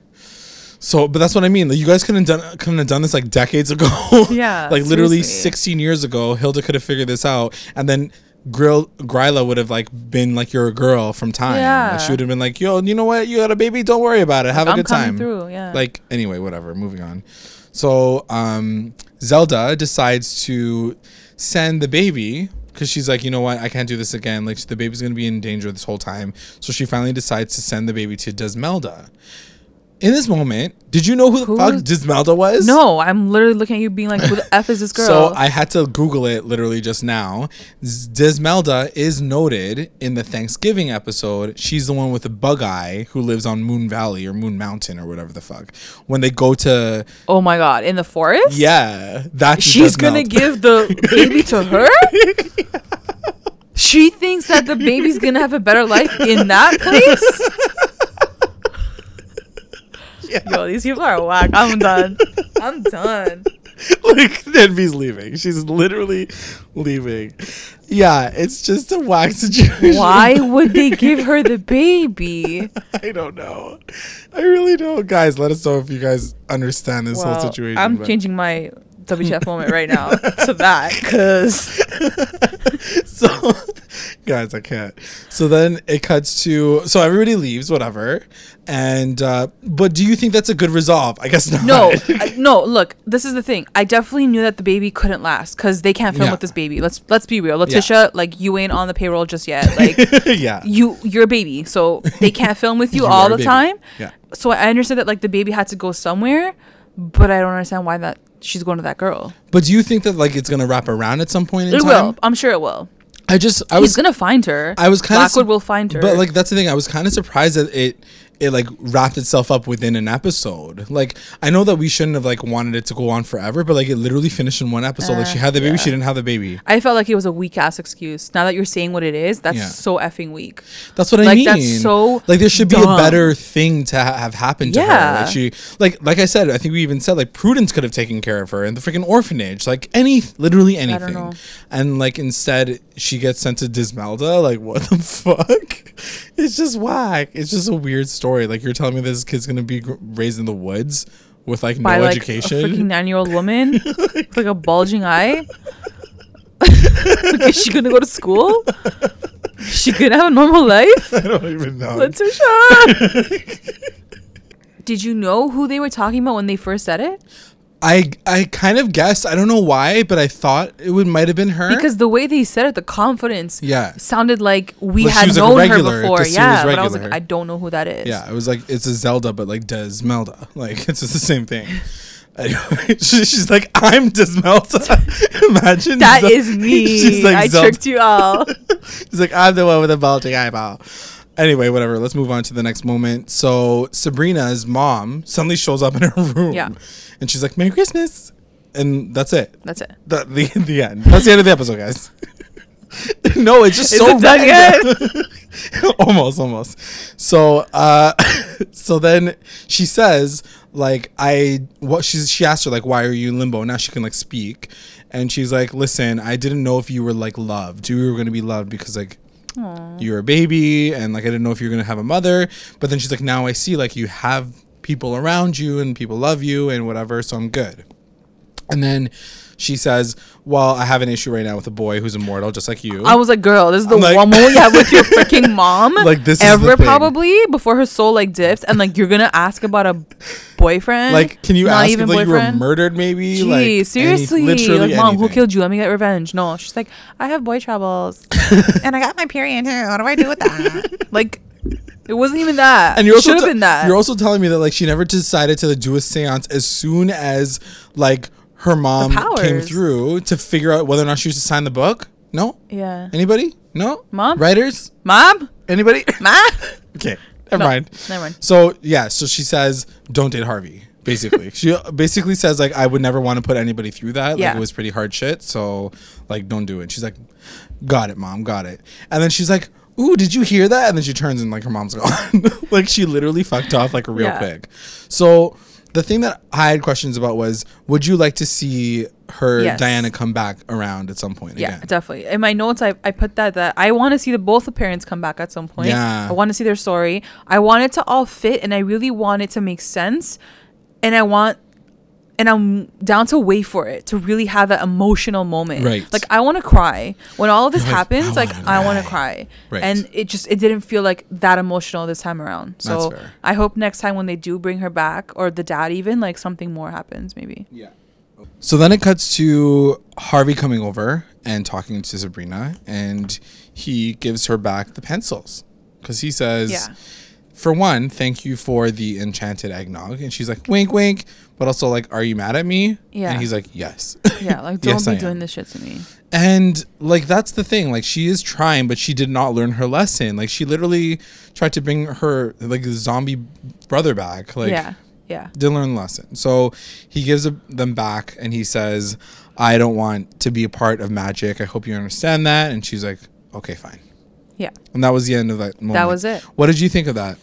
So, but that's what I mean. Like, you guys couldn't done couldn't have done this like decades ago. Yeah, like literally seriously. 16 years ago, Hilda could have figured this out, and then. Grill Gryla would have like been like your girl from time. Like, Yeah. she would have been like, "Yo, you know what? You got a baby. Don't worry about it. Have a I'm good coming time." through. Yeah. like anyway whatever moving on so um zelda decides to send the baby because she's like you know what i can't do this again like the baby's gonna be in danger this whole time so she finally decides to send the baby to desmelda in this moment did you know who the Who fuck is- desmelda was no, I'm literally looking at you, being like, "Who the f is this girl?" so I had to Google it literally just now. Desmelda is noted in the Thanksgiving episode. She's the one with the bug eye who lives on Moon Valley or Moon Mountain or whatever the fuck. When they go to oh my god, in the forest. yeah, that's She's gonna give the baby to her. She thinks that the baby's gonna have a better life in that place. Yo, these people are whack. I'm done. I'm done. like NB's leaving. She's literally leaving. Yeah, it's just a whack situation. Why would they give her the baby? I don't know. I really don't. Guys, let us know if you guys understand this whole situation. I'm but- changing my WTF moment right now to that because so guys i can't so then it cuts to so everybody leaves whatever and uh but do you think that's a good resolve i guess not no, I- no. Look, this is the thing. I definitely knew that the baby couldn't last because they can't film Yeah. with this baby. Let's let's be real, Letitia. Like you ain't on the payroll just yet. Like yeah you you're a baby, so they can't film with you, You all the baby. time. Yeah. So I understand that like the baby had to go somewhere, but I don't understand why that she's going to that girl. but do you think that like it's gonna wrap around at some point in It time will. I'm sure it will. i just i He's was gonna find her. i was kind of Blackwood will find her. but like that's the thing i was kind of surprised that it it like wrapped itself up within an episode like i know that we shouldn't have like wanted it to go on forever but like it literally finished in one episode like Uh, she had the baby yeah. she didn't have the baby I felt like it was a weak ass excuse. Now that you're saying what it is, that's Yeah. so effing weak. That's what I Like, mean. that's so like there should be a better thing to ha- have happened to her. Yeah. Like she, like like I said, I think we even said like Prudence could have taken care of her in the freaking orphanage, like any, literally anything. And like instead, she gets sent to Desmelda. Like what the fuck? It's just whack. It's just a weird story. Like you're telling me this kid's gonna be gr- raised in the woods with like By no like a education. freaking nine year old woman with like a bulging eye. like, is she gonna go to school? Is she gonna have a normal life? I don't even know. Letitia. Did you know who they were talking about when they first said it? I I kind of guessed. I don't know why, but I thought it would might have been her. Because the way they said it, the confidence Yeah. sounded like we had was, like, known her before. Yeah, but I was like. I don't know who that is. yeah, it was like it's a Zelda, but like Desmelda. Like it's just the same thing. Anyway, she's like, I'm Desmelda. Imagine that Zel- is me. She's like, I Zelda. tricked you all. She's like, I'm the one with the bulging eyeball. Anyway, whatever. Let's move on to the next moment. So Sabrina's mom suddenly shows up in her room. Yeah. And she's like, Merry Christmas. And that's it. That's it. The, the, the end. That's the end of the episode, guys. no, it's just Is so it almost, almost. So, uh, so then she says, like, I what she's she asked her like, why are you in limbo? Now she can like speak, and she's like, listen, I didn't know if you were like loved. You were gonna be loved because like you're a baby, and like I didn't know if you were gonna have a mother. But then she's like, now I see like you have people around you and people love you and whatever, so I'm good. And then she says, "Well, I have an issue right now with a boy who's immortal, just like you." I was like, girl, this is the like- one moment you have with your freaking mom. Like, this ever probably before her soul like dips, and like you're gonna ask about a boyfriend. like, can you Not ask even if like, you were murdered? Maybe. Gee, like, any- seriously, literally like, mom, who killed you? Let me get revenge. No, she's like, I have boy troubles, and I got my period too. What do I do with that? like, it wasn't even that. And you're also should have te- been that. You're also telling me that like she never decided to do a séance as soon as like her mom came through to figure out whether or not she was to sign the book. No. yeah, Anybody? No. Mom? Writers? mom, Anybody? mom. okay. Never No, mind. never mind. So yeah, so she says, "Don't date Harvey." Basically, she basically says like, "I would never want to put anybody through that. Like it was pretty hard shit. So like, don't do it." She's like, "Got it, mom. Got it." And then she's like, "Ooh, did you hear that?" And then she turns and like her mom's gone. like she literally fucked off like a real Yeah. quick. So the thing that I had questions about was, would you like to see her Yes. Diana come back around at some point Yeah, again? definitely. In my notes, I, I put that that I want to see the both the parents come back at some point. Yeah. I want to see their story. I want it to all fit, and I really want it to make sense. And I want, and I'm down to wait for it to really have that emotional moment. Right. Like I want to cry when all of this You're like, happens. "I Like wanna I want to cry." cry. Right. And it just it didn't feel like that emotional this time around. So That's fair. I hope next time when they do bring her back or the dad even like something more happens maybe. Yeah. So then it cuts to Harvey coming over and talking to Sabrina, and he gives her back the pencils because he says, Yeah. for one, thank you for the enchanted eggnog. And she's like, wink, wink. But also, like, are you mad at me? Yeah. And he's like, yes. Yeah, like don't Yes, be I doing am. this shit to me. And like that's the thing. Like she is trying, but she did not learn her lesson. Like she literally tried to bring her like zombie brother back. Like yeah. Yeah. didn't learn the lesson. So he gives them back and he says, I don't want to be a part of magic. I hope you understand that. And she's like, okay, fine. Yeah. And that was the end of that moment. That was it. What did you think of that?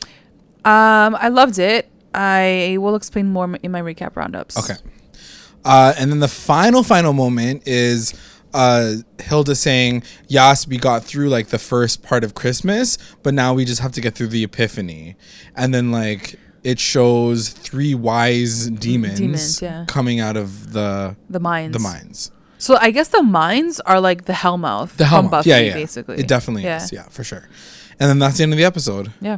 Um, I loved it. I will explain more in my recap roundups. Okay. Uh, and then the final, final moment is uh, Hilda saying, Yes, we got through like the first part of Christmas, but now we just have to get through the Epiphany. And then, like, it shows three wise demons, Demons, yeah. coming out of the The mines. the mines. So I guess the mines are like the Hellmouth The Hellmouth. Buffy, yeah, yeah. basically. It definitely yeah. is. Yeah, for sure. And then that's the end of the episode. Yeah.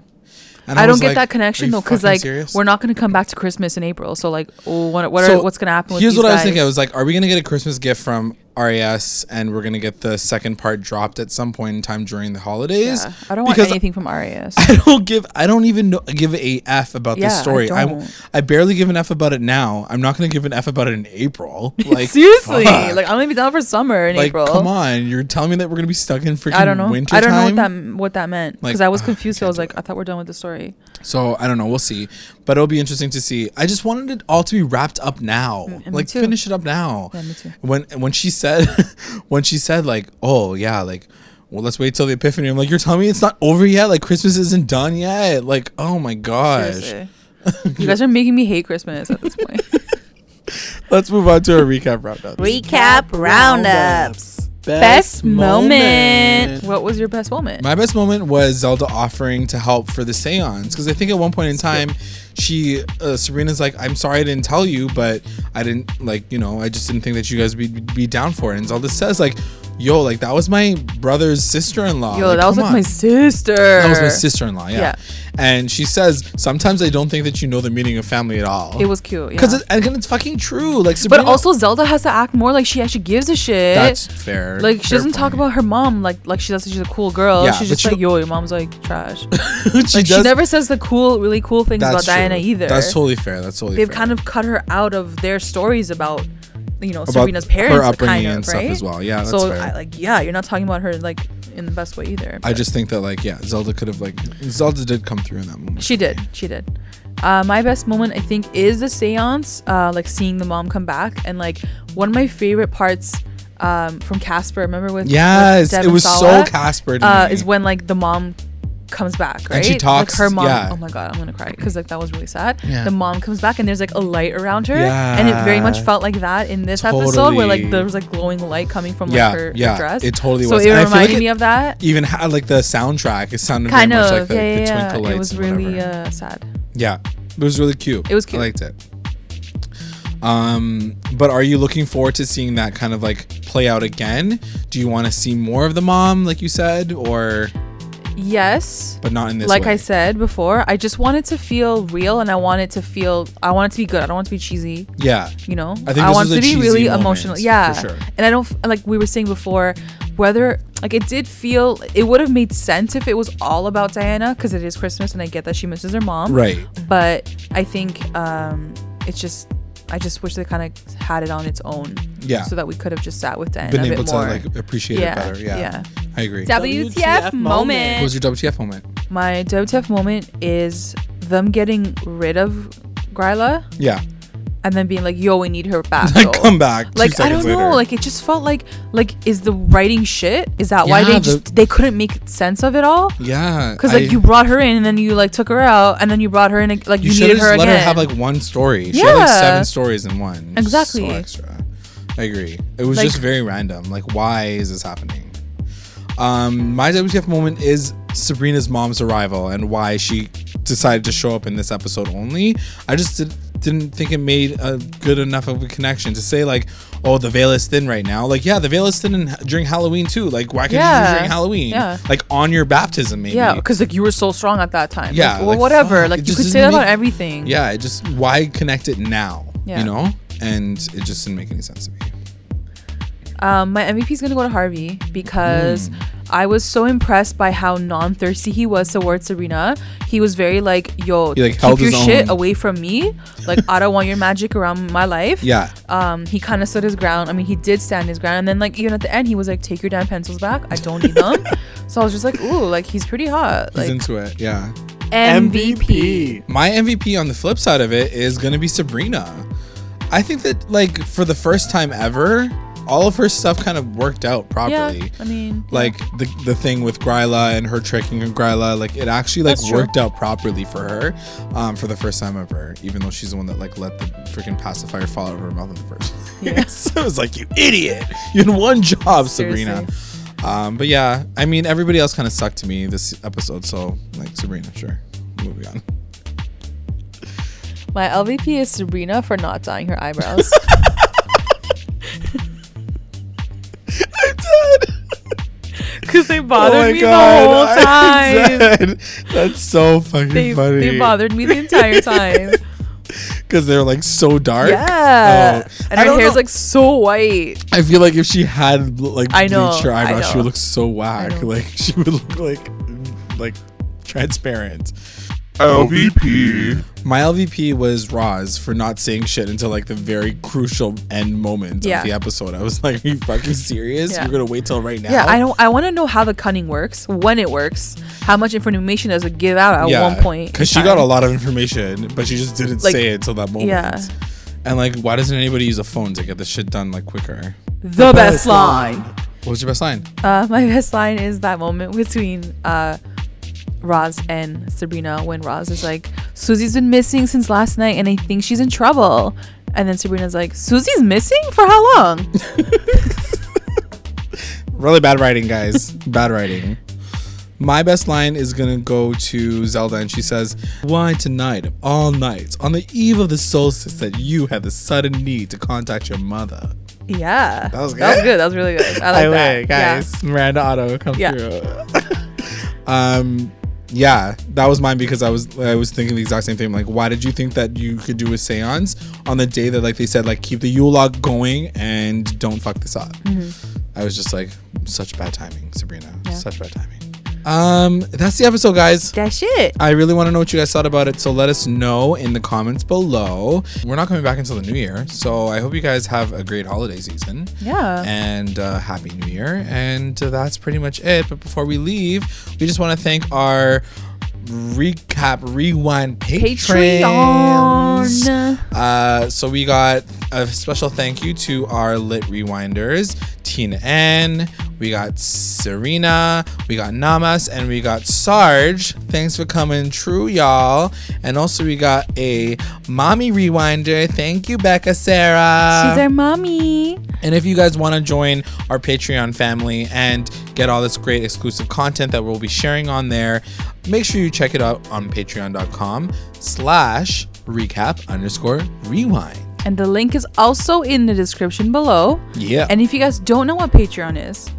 And I, don't get like, that connection though, because like serious?" we're not going to come back to Christmas in April. So like, oh, what, what So, are what's going to happen? With Here's what I was thinking. I was like, are we gonna get a Christmas gift from RAS, and we're gonna get the second part dropped at some point in time during the holidays? Yeah. I don't want anything from RAS. I don't give. I don't even know, give a f about Yeah, this story. I, don't. I barely give an f about it now. I'm not gonna give an f about it in April. Like Seriously, fuck. like I'm gonna be down for summer in like April. come on, you're telling me that we're gonna be stuck in freaking I don't know. winter I don't know what that what that meant Like, because I was confused. So I can't was like, it. I thought we're done with the story. So I don't know. We'll see, but it'll be interesting to see. I just wanted it all to be wrapped up now. Mm, like finish it up now. Yeah, me too. When when she said when she said like, oh yeah, like. Well, let's wait till the Epiphany. I'm like, you're telling me it's not over yet? Like Christmas isn't done yet? Like, oh my gosh. You guys are making me hate Christmas at this point. Let's move on to our recap roundup. Recap roundups. Best moment. What was your best moment? My best moment was Zelda offering to help for the seance because I think at one point in time she uh, Sabrina's like, I'm sorry I didn't tell you, but I didn't like you know I just didn't think that you guys would be, be down for it. And Zelda says like, Yo, like that was my brother's sister-in-law. Yo, Like, that was like my sister. That was my sister-in-law. Yeah. Yeah. And she says sometimes I don't think that you know the meaning of family at all. It was cute. because Yeah. it, again, it's fucking true. Like but Sabrina, also Zelda has to act more like she actually gives a shit. that's fair. like she Fair doesn't talk about her mom like like she does. She's a cool girl. Yeah, she's but just she like, yo, your mom's like trash. she like she never says the cool, really cool things about That's Diana either. That's totally fair. That's totally They've fair. kind of cut her out of their stories about you know About Serena's parents, her upbringing kind of, and stuff right? as well. Yeah, that's so. I, like yeah, you're not talking about her like in the best way either. I just think that like yeah, Zelda could have like Zelda did come through in that moment. She did. She did. Uh, my best moment, I think, is the seance, uh, like seeing the mom come back. And like one of my favorite parts um, from Casper, remember with with Yes, Deb it was so Casper to uh, is when like the mom comes back, right? And she talks- Like her mom. yeah. Oh my god, I'm gonna cry because like that was really sad. Yeah. The mom comes back and there's like a light around her, and it very much felt like that in this episode, where like Totally. there was like glowing light coming from like Yeah, her, her yeah, dress. it totally so was. it And I feel like reminded it- me of that. even had like the soundtrack. It sounded Kind very of, much like the, yeah, the yeah, twinkle yeah. lights. It was really uh, sad. yeah, it was really cute. It was cute. I liked it. Um, but are you looking forward to seeing that kind of like play out again? Do you want to see more of the mom, like you said, or Yes. but not in this? like way? I said before, I just want it to feel real, and I want it to feel. I want it to be good. I don't want it to be cheesy. yeah, You know, I think this want it to be really moment, emotional. for Yeah, sure. and I don't like we were saying before. Whether like it did feel, it would have made sense if it was all about Diana because it is Christmas, and I get that she misses her mom. right. But I think um, it's just. I just wish they kind of had it on its own. Yeah. So that we could have just sat with Diana Been a able bit to more. like appreciate Yeah, it better. Yeah, yeah. I agree. WTF, WTF moment. moment. what was your WTF moment? My WTF moment is them getting rid of Gryla Yeah, and then being like, "Yo, we need her back." like come back. Like I don't know. later. Like it just felt like like is the writing shit? Is that why they the- just they couldn't make sense of it all? yeah, Because like I- you brought her in and then you like took her out and then you brought her in like You you, should have needed just her let again. her have like one story. She had like Yeah. seven stories in one. Exactly. So extra. I agree. It was Like- just very random. Like, why is this happening? Um, my WTF moment is Sabrina's mom's arrival and why she decided to show up in this episode only. I just did, didn't think it made a good enough of a connection to say like, oh, the veil is thin right now. Like, yeah, the veil is thin in, during Halloween too. Like, why can't you do Yeah. it during Halloween? Yeah. Like on your baptism, maybe. yeah, because like you were so strong at that time. Yeah, Like, well, like, whatever. fuck, like you could say that about everything. yeah it just why connect it now Yeah. you know and it just didn't make any sense to me Um, my MVP is gonna go to Harvey because Hmm. I was so impressed by how non-thirsty he was towards Serena. He was very like, "Yo, like, keep your shit own. away from me. Like, I don't want your magic around my life." yeah Um, he kind of stood his ground. I mean, he did stand his ground, and then like even at the end, he was like, "Take your damn pencils back. I don't need them." so I was just like, "Ooh, like he's pretty hot." he's Like into it yeah MVP. my mvp on the flip side of it is gonna be sabrina i think that like for the first time ever all of her stuff kind of worked out properly Yeah, I mean, like the the thing with Gryla and her tricking of Gryla, like it actually like That's true. worked out properly for her, um, for the first time ever. Even though she's the one that like let the freaking pacifier fall out of her mouth in the first Yeah. place. it was like you idiot, you had one job, Sabrina. Um, but yeah, I mean everybody else kind of sucked to me this episode, so like Sabrina, sure. Moving on. my LVP is Sabrina for not dyeing her eyebrows. Because they Oh bothered my me God, the whole time. That's so fucking They, funny. they bothered me the entire time. because they're like so dark. yeah. Oh. And her hair's know. like so white. I feel like if she had like I know, bleached her eyebrows, she would look so whack. Like she would look like like transparent. LVP. My LVP was Roz for not saying shit until like the very crucial end moment Yeah. of the episode. I was like, "Are you fucking serious? Yeah. You're gonna wait till right now?" Yeah, I don't. I want to know how the cunning works, when it works, how much information does it give out at one point? because she got a lot of information, but she just didn't Like, say it until that moment. yeah. And like, why doesn't anybody use a phone to get the shit done like quicker? the best line. What was your best line? Uh, my best line is that moment between uh, Roz and Sabrina when Roz is like, Susie's been missing since last night and I think she's in trouble. And then Sabrina's like, Susie's missing? For how long? Really bad writing, guys. bad writing. My best line is gonna go to Zelda, and she says, "Why tonight of all nights, on the eve of the solstice, that you had the sudden need to contact your mother." Yeah. That was That was good. good. That was really good. I like that. Yeah. Miranda Otto come Yeah. through. um, yeah, that was mine because I was I was thinking the exact same thing. Like, why did you think that you could do a séance on the day that like they said like keep the Yule log going and don't fuck this up? I was just like, such bad timing, Sabrina. Mm-hmm. Yeah. Such bad timing. Um, that's the episode, guys. That shit. I really want to know what you guys thought about it, so let us know in the comments below. We're not coming back until the new year, so I hope you guys have a great holiday season Yeah. and uh, happy new year and uh, that's pretty much it but before we leave we just want to thank our recap rewind patrons. Patreon. uh, so we got a special thank you to our lit rewinders tina n we got serena we got namas and we got sarge. Thanks for coming true y'all. And also we got a mommy rewinder. Thank you becca sarah. She's our mommy. and if you guys want to join our Patreon family and get all this great exclusive content that we'll be sharing on there, make sure you check it out on patreon.com slash recap underscore rewind. And the link is also in the description below. Yeah. And if you guys don't know what Patreon is,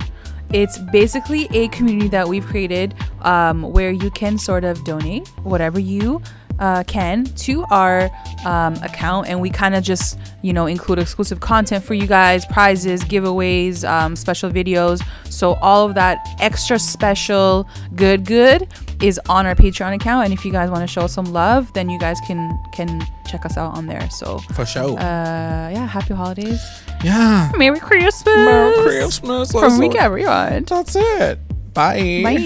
it's basically a community that we've created um, where you can sort of donate whatever you uh, can to our um, account, and we kind of just you know include exclusive content for you guys, prizes, giveaways, um, special videos. So all of that extra special good good is on our Patreon account, and if you guys want to show us some love, then you guys can can check us out on there. So For sure. uh, yeah, happy holidays, yeah. Merry Christmas, Merry Christmas. from Recap Rewind. That's it. Bye. Bye.